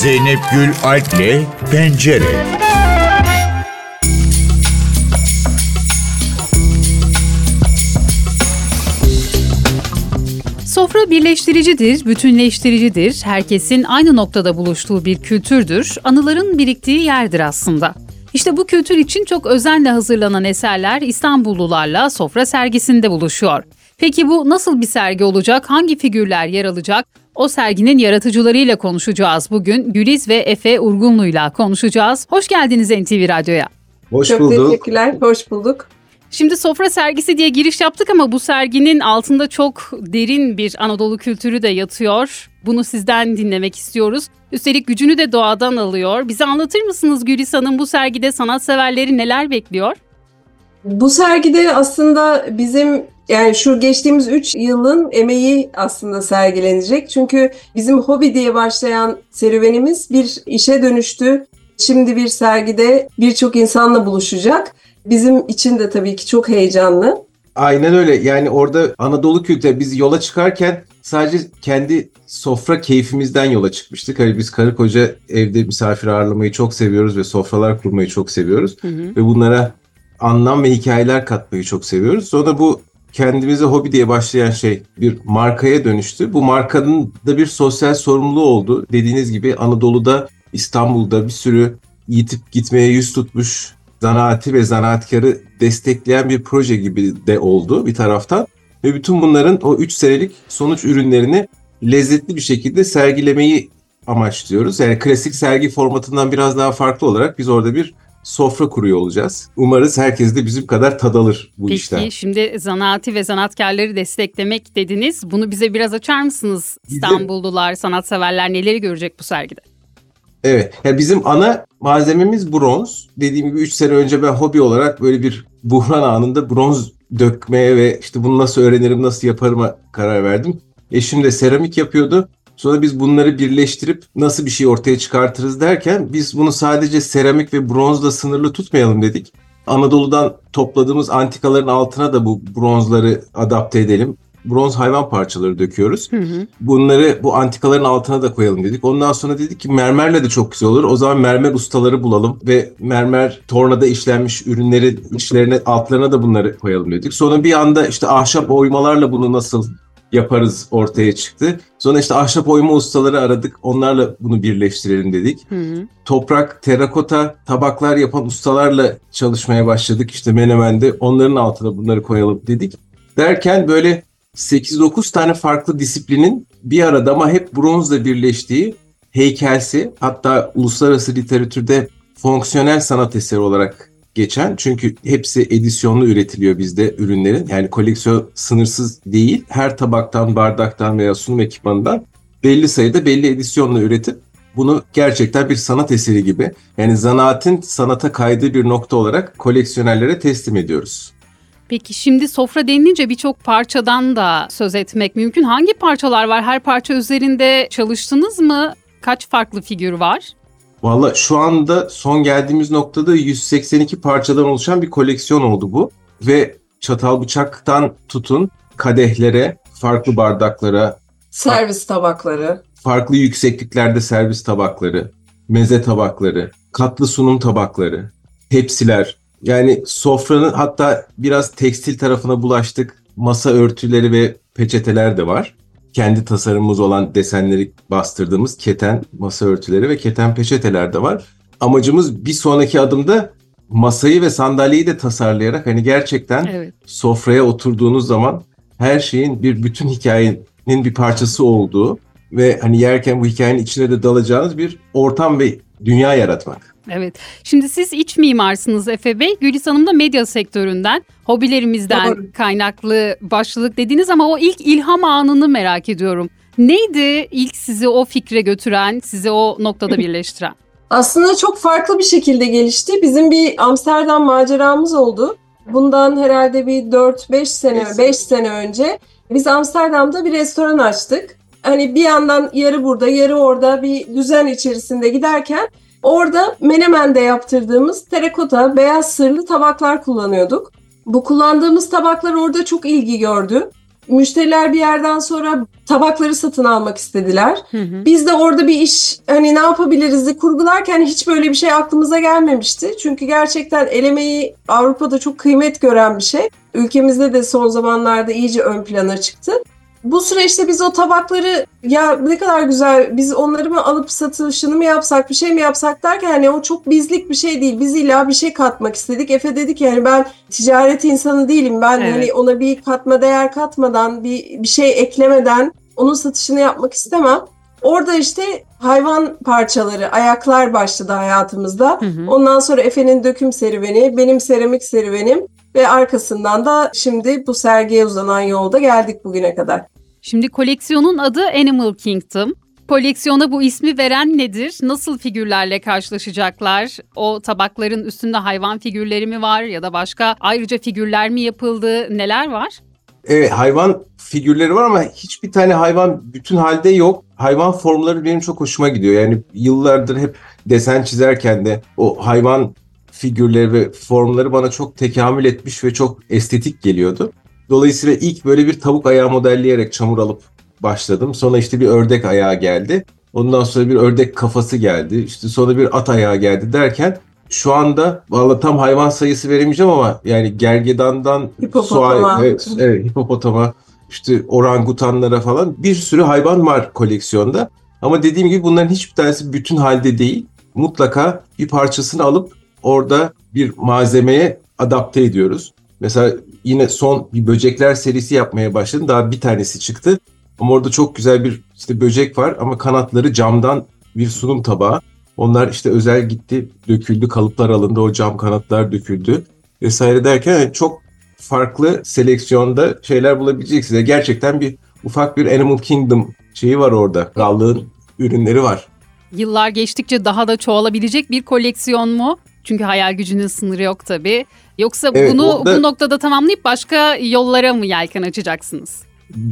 Zeynep Gül Alp'le Pencere. Sofra birleştiricidir, bütünleştiricidir. Herkesin aynı noktada buluştuğu bir kültürdür. Anıların biriktiği yerdir aslında. İşte bu kültür için çok özenle hazırlanan eserler İstanbullularla sofra sergisinde buluşuyor. Peki bu nasıl bir sergi olacak? Hangi figürler yer alacak? O serginin yaratıcılarıyla konuşacağız bugün. Güliz ve Efe Urgunlu'yla konuşacağız. Hoş geldiniz NTV Radyo'ya. Hoş Çok bulduk. teşekkürler, hoş bulduk. Şimdi sofra sergisi diye giriş yaptık ama bu serginin altında çok derin bir Anadolu kültürü de yatıyor. Bunu sizden dinlemek istiyoruz. Üstelik gücünü de doğadan alıyor. Bize anlatır mısınız Gülis Hanım bu sergide sanatseverleri neler bekliyor? Bu sergide aslında bizim yani şu geçtiğimiz 3 yılın emeği aslında sergilenecek. Çünkü bizim hobi diye başlayan serüvenimiz bir işe dönüştü. Şimdi bir sergide birçok insanla buluşacak. Bizim için de tabii ki çok heyecanlı. Aynen öyle. Yani orada Anadolu kültürü biz yola çıkarken sadece kendi sofra keyfimizden yola çıkmıştık. Hani biz karı koca evde misafir ağırlamayı çok seviyoruz ve sofralar kurmayı çok seviyoruz. Hı hı. Ve bunlara anlam ve hikayeler katmayı çok seviyoruz. Sonra bu kendimize hobi diye başlayan şey bir markaya dönüştü. Bu markanın da bir sosyal sorumluluğu oldu. Dediğiniz gibi Anadolu'da, İstanbul'da bir sürü yitip gitmeye yüz tutmuş zanaati ve zanaatkarı destekleyen bir proje gibi de oldu bir taraftan. Ve bütün bunların o 3 senelik sonuç ürünlerini lezzetli bir şekilde sergilemeyi amaçlıyoruz. Yani klasik sergi formatından biraz daha farklı olarak biz orada bir sofra kuruyor olacağız. Umarız herkes de bizim kadar tad alır bu Peki işten. şimdi zanaati ve sanatkarları desteklemek dediniz. Bunu bize biraz açar mısınız? İstanbullular, sanatseverler neleri görecek bu sergide? Evet. Yani bizim ana malzememiz bronz. Dediğim gibi 3 sene önce ben hobi olarak böyle bir buhran anında bronz dökmeye ve işte bunu nasıl öğrenirim, nasıl yaparıma karar verdim. Eşim de seramik yapıyordu. Sonra biz bunları birleştirip nasıl bir şey ortaya çıkartırız derken biz bunu sadece seramik ve bronzla sınırlı tutmayalım dedik. Anadolu'dan topladığımız antikaların altına da bu bronzları adapte edelim. Bronz hayvan parçaları döküyoruz. Hı hı. Bunları bu antikaların altına da koyalım dedik. Ondan sonra dedik ki mermerle de çok güzel olur. O zaman mermer ustaları bulalım ve mermer tornada işlenmiş ürünleri içlerine altlarına da bunları koyalım dedik. Sonra bir anda işte ahşap oymalarla bunu nasıl yaparız ortaya çıktı. Sonra işte ahşap oyma ustaları aradık. Onlarla bunu birleştirelim dedik Hı hı. toprak, terakota tabaklar yapan ustalarla çalışmaya başladık. İşte Menemen'de onların altına bunları koyalım dedik. Derken böyle 8-9 tane farklı disiplinin bir arada ama hep bronzla birleştiği heykelsi hatta uluslararası literatürde fonksiyonel sanat eseri olarak geçen çünkü hepsi edisyonlu üretiliyor bizde ürünlerin. Yani koleksiyon sınırsız değil. Her tabaktan, bardaktan veya sunum ekipmanından belli sayıda belli edisyonla üretip bunu gerçekten bir sanat eseri gibi yani zanaatin sanata kaydığı bir nokta olarak koleksiyonerlere teslim ediyoruz. Peki şimdi sofra denilince birçok parçadan da söz etmek mümkün. Hangi parçalar var? Her parça üzerinde çalıştınız mı? Kaç farklı figür var? Valla şu anda son geldiğimiz noktada 182 parçadan oluşan bir koleksiyon oldu bu. Ve çatal bıçaktan tutun kadehlere, farklı bardaklara, Servis tabakları. farklı yüksekliklerde servis tabakları, meze tabakları, katlı sunum tabakları, tepsiler. Yani sofranın hatta biraz tekstil tarafına bulaştık. Masa örtüleri ve peçeteler de var. Kendi tasarımımız olan desenleri bastırdığımız keten masa örtüleri ve keten peçeteler de var. Amacımız bir sonraki adımda masayı ve sandalyeyi de tasarlayarak hani gerçekten Evet. sofraya oturduğunuz zaman her şeyin bir bütün hikayenin bir parçası olduğu ve hani yerken bu hikayenin içine de dalacağınız bir ortam ve dünya yaratmak. Evet. Şimdi siz iç mimarsınız Efe Bey. Gülis Hanım da medya sektöründen, hobilerimizden Doğru. kaynaklı başlılık dediniz ama o ilk ilham anını merak ediyorum. Neydi ilk sizi o fikre götüren, sizi o noktada birleştiren? Aslında çok farklı bir şekilde gelişti. Bizim bir Amsterdam maceramız oldu. Bundan herhalde bir 4-5 sene, Beş 5 sene önce biz Amsterdam'da bir restoran açtık. Hani bir yandan yarı burada, yarı orada bir düzen içerisinde giderken orada Menemen'de yaptırdığımız terakota, beyaz sırlı tabaklar kullanıyorduk. Bu kullandığımız tabaklar orada çok ilgi gördü. müşteriler bir yerden sonra tabakları satın almak istediler. Hı hı. Biz de orada bir iş hani ne yapabiliriz de kurgularken hiç böyle bir şey aklımıza gelmemişti. Çünkü gerçekten el emeği Avrupa'da çok kıymet gören bir şey. Ülkemizde de son zamanlarda iyice ön plana çıktı. Bu süreçte biz o tabakları ya ne kadar güzel biz onları mı alıp satışını mı yapsak bir şey mi yapsak derken hani o çok bizlik bir şey değil. Biz illa bir şey katmak istedik. Efe dedi ki yani ben ticaret insanı değilim. Ben Evet. hani ona bir katma değer katmadan bir, bir şey eklemeden onun satışını yapmak istemem. Orada işte hayvan parçaları, ayaklar başladı hayatımızda. Hı hı. Ondan sonra Efe'nin döküm serüveni, benim seramik serüvenim ve arkasından da şimdi bu sergiye uzanan yolda geldik bugüne kadar. Şimdi koleksiyonun adı Animal Kingdom. Koleksiyona bu ismi veren nedir? Nasıl figürlerle karşılaşacaklar? O tabakların üstünde hayvan figürleri mi var ya da başka ayrıca figürler mi yapıldı? Neler var? Evet hayvan figürleri var ama hiçbir tane hayvan bütün halde yok. Hayvan formları benim çok hoşuma gidiyor. Yani yıllardır hep desen çizerken de o hayvan figürleri ve formları bana çok tekamül etmiş ve çok estetik geliyordu. Dolayısıyla ilk böyle bir tavuk ayağı modelleyerek çamur alıp başladım. Sonra işte bir ördek ayağı geldi. Ondan sonra bir ördek kafası geldi. İşte sonra bir at ayağı geldi derken şu anda valla tam hayvan sayısı veremeyeceğim ama yani gergedandan Hipopotama. suay- evet, evet, hipopotama işte orangutanlara falan bir sürü hayvan var koleksiyonda. Ama dediğim gibi bunların hiçbir tanesi bütün halde değil. Mutlaka bir parçasını alıp orada bir malzemeye adapte ediyoruz. Mesela yine son bir böcekler serisi yapmaya başladım. Daha bir tanesi çıktı. Ama orada çok güzel bir işte böcek var ama kanatları camdan bir sunum tabağı. Onlar işte özel gitti, döküldü, kalıplar alındı, o cam kanatlar döküldü vesaire derken çok farklı seleksiyonda şeyler bulabileceksiniz. Gerçekten bir ufak bir Animal Kingdom şeyi var orada. Gallığın ürünleri var. Yıllar geçtikçe daha da çoğalabilecek bir koleksiyon mu? Çünkü hayal gücünün sınırı yok tabii. Yoksa Evet, bunu orada- bu noktada tamamlayıp başka yollara mı yelken açacaksınız?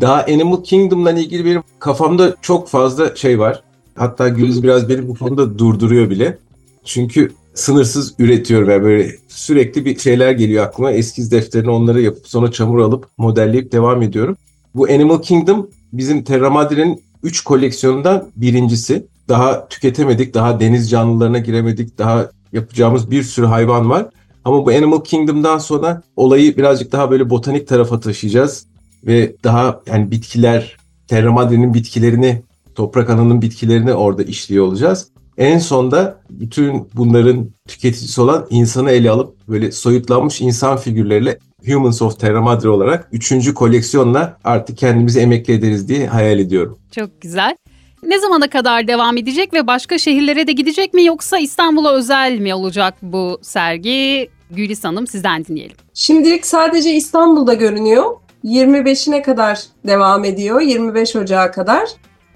Daha Animal Kingdom'la ilgili benim kafamda çok fazla şey var. Hatta Güliz biraz beni bu konuda durduruyor bile. Çünkü sınırsız üretiyorum. Yani böyle sürekli bir şeyler geliyor aklıma. Eskiz defterine onları yapıp sonra çamur alıp modelleyip devam ediyorum. Bu Animal Kingdom bizim Terra Madre'nin 3 koleksiyonundan birincisi. Daha tüketemedik, daha deniz canlılarına giremedik, daha yapacağımız bir sürü hayvan var. Ama bu Animal Kingdom'dan sonra olayı birazcık daha böyle botanik tarafa taşıyacağız ve daha yani bitkiler, Terra Madre'nin bitkilerini, toprak ananın bitkilerini orada işliyor olacağız. En sonda bütün bunların tüketicisi olan insanı ele alıp böyle soyutlanmış insan figürleriyle Humans of Terra Madre olarak üçüncü koleksiyonla artık kendimizi emekli ederiz diye hayal ediyorum. Çok güzel. Ne zamana kadar devam edecek ve başka şehirlere de gidecek mi yoksa İstanbul'a özel mi olacak bu sergi? Gülis Hanım sizden dinleyelim. Şimdilik sadece İstanbul'da görünüyor. 25'ine kadar devam ediyor. 25 Ocağı kadar.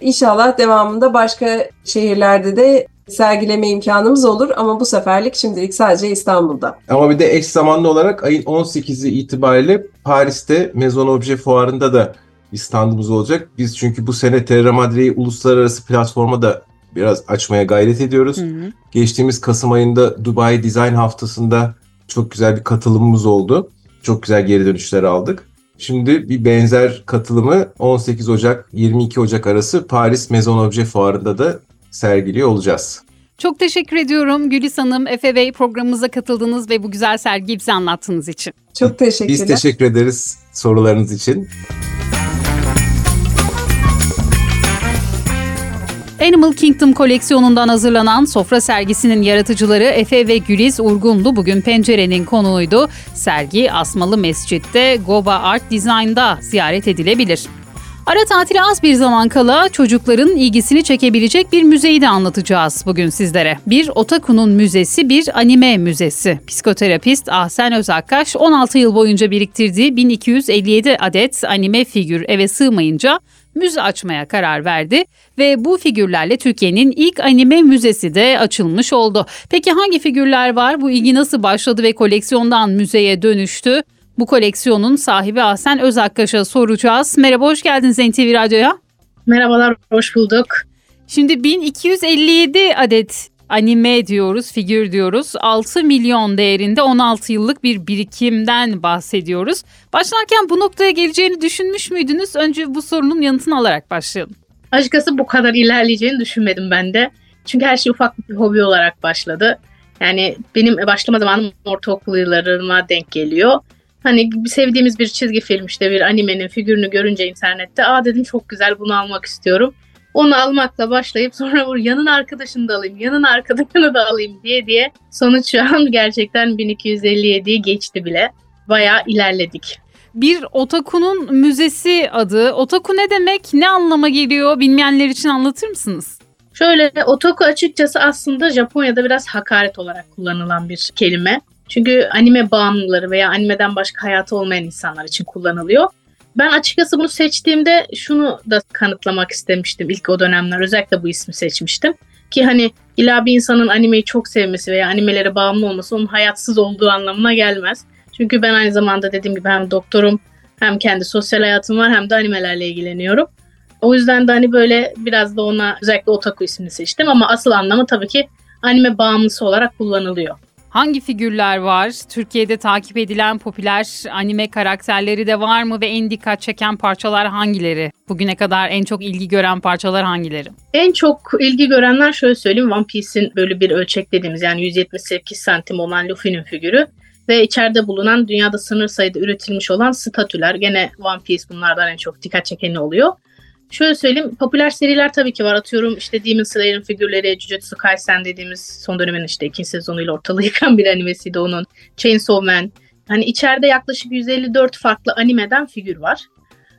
İnşallah devamında başka şehirlerde de sergileme imkanımız olur ama bu seferlik şimdilik sadece İstanbul'da. Ama bir de eş zamanlı olarak ayın 18'i itibariyle Paris'te Maison Objet fuarında da standımız olacak. Biz çünkü bu sene Terra Madre'yi uluslararası platforma da biraz açmaya gayret ediyoruz. Hı hı. Geçtiğimiz Kasım ayında Dubai Design Haftası'nda çok güzel bir katılımımız oldu. Çok güzel geri dönüşler aldık. Şimdi bir benzer katılımı 18 Ocak 22 Ocak arası Paris Maison Objet fuarında da sergiliyor olacağız. Çok teşekkür ediyorum Gülis Hanım, Efe Bey programımıza katıldınız ve bu güzel sergiyi bize anlattığınız için. Çok teşekkürler. Biz teşekkür ederiz sorularınız için. Animal Kingdom koleksiyonundan hazırlanan sofra sergisinin yaratıcıları Efe ve Güliz Urgunlu bugün pencerenin konuğuydu. Sergi Asmalı Mescid'de Goba Art Design'da ziyaret edilebilir. Ara tatile az bir zaman kala çocukların ilgisini çekebilecek bir müzeyi de anlatacağız bugün sizlere. Bir otakunun müzesi, bir anime müzesi. Psikoterapist Ahsen Özakkaş 16 yıl boyunca biriktirdiği 1257 adet anime figür eve sığmayınca müze açmaya karar verdi ve bu figürlerle Türkiye'nin ilk anime müzesi de açılmış oldu. Peki hangi figürler var? Bu ilgi nasıl başladı ve koleksiyondan müzeye dönüştü? Bu koleksiyonun sahibi Ahsen Özakkaş'a soracağız. Merhaba, hoş geldiniz NTV Radyo'ya. Merhabalar, hoş bulduk. Şimdi 1257 adet anime diyoruz, figür diyoruz. 6 milyon değerinde 16 yıllık bir birikimden bahsediyoruz. Başlarken bu noktaya geleceğini düşünmüş müydünüz? Önce bu sorunun yanıtını alarak başlayalım. Açıkçası bu kadar ilerleyeceğini düşünmedim ben de. Çünkü her şey ufak bir hobi olarak başladı. Yani benim başlama zamanım ortaokul yıllarıma denk geliyor. Hani sevdiğimiz bir çizgi film işte bir animenin figürünü görünce internette aa dedim çok güzel bunu almak istiyorum. Onu almakla başlayıp sonra bu yanın arkadaşını da alayım, yanın arkadaşını da alayım diye diye sonuç şu an gerçekten 1257'yi geçti bile. Bayağı ilerledik. Bir otaku'nun müzesi adı. Otaku ne demek? Ne anlama geliyor? Bilmeyenler için anlatır mısınız? Şöyle otaku açıkçası aslında Japonya'da biraz hakaret olarak kullanılan bir kelime. Çünkü anime bağımlıları veya animeden başka hayatı olmayan insanlar için kullanılıyor. Ben açıkçası bunu seçtiğimde şunu da kanıtlamak istemiştim ilk o dönemler. Özellikle bu ismi seçmiştim. Ki hani illa bir insanın animeyi çok sevmesi veya animelere bağımlı olması onun hayatsız olduğu anlamına gelmez. Çünkü ben aynı zamanda dediğim gibi hem doktorum hem kendi sosyal hayatım var hem de animelerle ilgileniyorum. O yüzden de hani böyle biraz da ona özellikle otaku ismini seçtim ama asıl anlamı tabii ki anime bağımlısı olarak kullanılıyor. Hangi figürler var? Türkiye'de takip edilen popüler anime karakterleri de var mı ve en dikkat çeken parçalar hangileri? Bugüne kadar en çok ilgi gören parçalar hangileri? En çok ilgi görenler şöyle söyleyeyim One Piece'in böyle bir ölçek dediğimiz yani 178 santim olan Luffy'nin figürü ve içeride bulunan dünyada sınır sayıda üretilmiş olan statüler. Gene One Piece bunlardan en çok dikkat çekeni oluyor. Şöyle söyleyeyim popüler seriler tabii ki var. Atıyorum işte Demon Slayer'ın figürleri, Jujutsu Kaisen dediğimiz son dönemin işte ikinci sezonuyla ortalığı yıkan bir animesiydi onun. Chainsaw Man. Hani içeride yaklaşık 154 farklı animeden figür var.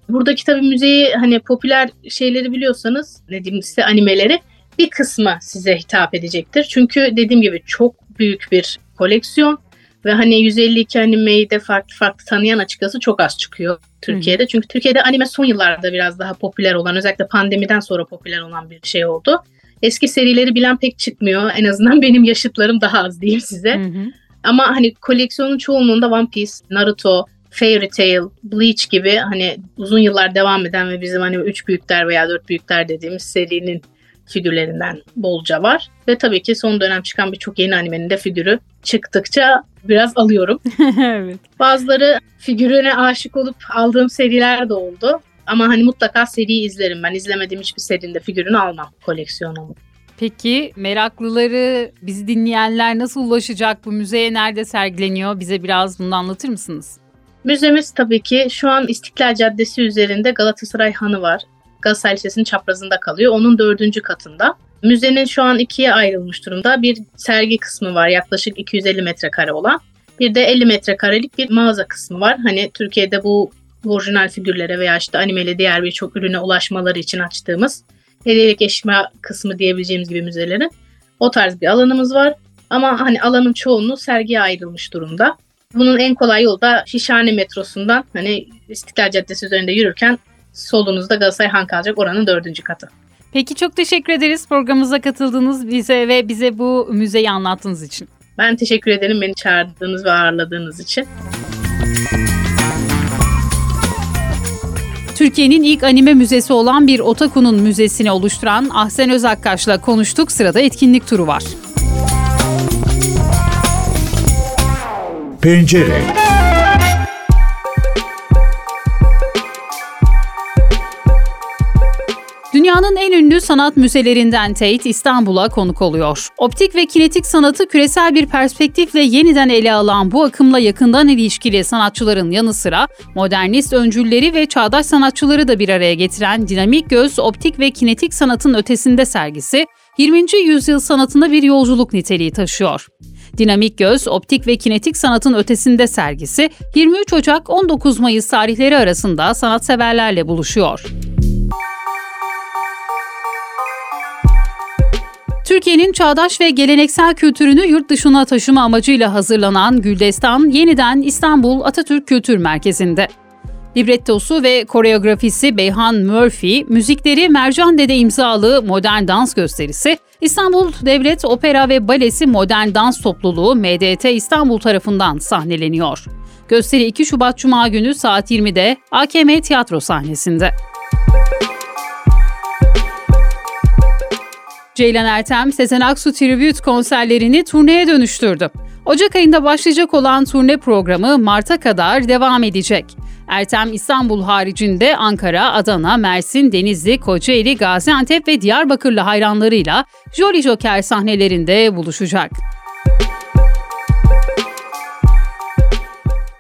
Buradaki tabii müzeyi hani popüler şeyleri biliyorsanız ne diyeyim size animeleri bir kısmı size hitap edecektir. Çünkü dediğim gibi çok büyük bir koleksiyon ve hani 152 animeyi de farklı farklı tanıyan açıkçası çok az çıkıyor Türkiye'de. Hı. Çünkü Türkiye'de anime son yıllarda biraz daha popüler olan özellikle pandemiden sonra popüler olan bir şey oldu. Eski serileri bilen pek çıkmıyor. En azından benim yaşıtlarım daha az diyeyim size. Hı hı. Ama hani koleksiyonun çoğunluğunda One Piece, Naruto, Fairy Tail, Bleach gibi hani uzun yıllar devam eden ve bizim hani üç büyükler veya dört büyükler dediğimiz serinin figürlerinden bolca var. Ve tabii ki son dönem çıkan birçok yeni animenin de figürü çıktıkça biraz alıyorum. evet. Bazıları figürüne aşık olup aldığım seriler de oldu. Ama hani mutlaka seriyi izlerim. Ben izlemediğim hiçbir serinde figürünü almam koleksiyonumu. Peki meraklıları, bizi dinleyenler nasıl ulaşacak? Bu müzeye nerede sergileniyor? Bize biraz bunu anlatır mısınız? Müzemiz tabii ki şu an İstiklal Caddesi üzerinde Galatasaray Hanı var. Galatasaray Lisesi'nin çaprazında kalıyor. Onun dördüncü katında. Müzenin şu an ikiye ayrılmış durumda. Bir sergi kısmı var yaklaşık 250 metrekare olan. Bir de 50 metrekarelik bir mağaza kısmı var. Hani Türkiye'de bu orijinal figürlere veya işte animeli diğer birçok ürüne ulaşmaları için açtığımız hediyelik eşya kısmı diyebileceğimiz gibi müzelerin o tarz bir alanımız var. Ama hani alanın çoğunluğu sergiye ayrılmış durumda. Bunun en kolay yolu da Şişhane metrosundan hani İstiklal Caddesi üzerinde yürürken solunuzda Galatasaray Han kalacak oranın dördüncü katı. Peki çok teşekkür ederiz programımıza katıldığınız bize ve bize bu müzeyi anlattığınız için. Ben teşekkür ederim beni çağırdığınız ve ağırladığınız için. Türkiye'nin ilk anime müzesi olan bir Otaku'nun müzesini oluşturan Ahsen Özakkaş'la konuştuk. Sırada etkinlik turu var. Pencere Dünyanın en ünlü sanat müzelerinden Tate İstanbul'a konuk oluyor. Optik ve kinetik sanatı küresel bir perspektifle yeniden ele alan bu akımla yakından ilişkili sanatçıların yanı sıra modernist öncülleri ve çağdaş sanatçıları da bir araya getiren Dinamik Göz Optik ve Kinetik Sanatın Ötesinde sergisi 20. yüzyıl sanatında bir yolculuk niteliği taşıyor. Dinamik Göz, Optik ve Kinetik Sanatın Ötesinde sergisi 23 Ocak 19 Mayıs tarihleri arasında sanatseverlerle buluşuyor. Türkiye'nin çağdaş ve geleneksel kültürünü yurt dışına taşıma amacıyla hazırlanan Güldestan yeniden İstanbul Atatürk Kültür Merkezi'nde. Librettosu ve koreografisi Beyhan Murphy, müzikleri Mercan Dede imzalı modern dans gösterisi, İstanbul Devlet Opera ve Balesi Modern Dans Topluluğu MDT İstanbul tarafından sahneleniyor. Gösteri 2 Şubat Cuma günü saat 20'de AKM Tiyatro sahnesinde. Ceylan Ertem, Sezen Aksu Tribute konserlerini turneye dönüştürdü. Ocak ayında başlayacak olan turne programı Mart'a kadar devam edecek. Ertem İstanbul haricinde Ankara, Adana, Mersin, Denizli, Kocaeli, Gaziantep ve Diyarbakırlı hayranlarıyla Jolly Joker sahnelerinde buluşacak.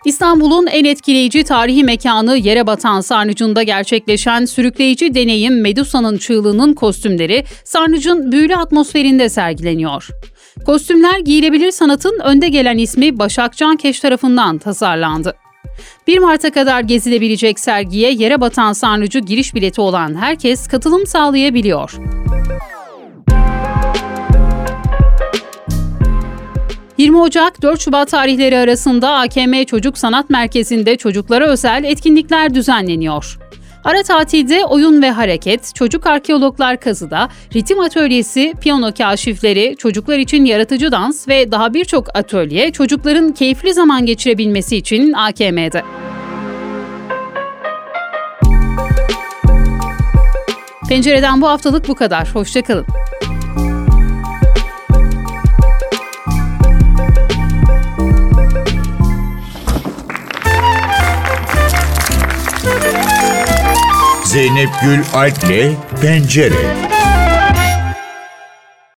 İstanbul'un en etkileyici tarihi mekanı yere batan Sarnıcı'nda gerçekleşen sürükleyici deneyim Medusa'nın çığlığının kostümleri Sarnıcı'nın büyülü atmosferinde sergileniyor. Kostümler giyilebilir sanatın önde gelen ismi Başak Cankeş tarafından tasarlandı. 1 Mart'a kadar gezilebilecek sergiye yere batan sarnıcı giriş bileti olan herkes katılım sağlayabiliyor. ...20 Ocak 4 Şubat tarihleri arasında AKM Çocuk Sanat Merkezi'nde çocuklara özel etkinlikler düzenleniyor. Ara tatilde oyun ve hareket, çocuk arkeologlar kazıda, ritim atölyesi, piyano kaşifleri, çocuklar için yaratıcı dans ve daha birçok atölye çocukların keyifli zaman geçirebilmesi için AKM'de. Pencereden bu haftalık bu kadar. Hoşçakalın. Zeynep Gül Alp'le Pencere.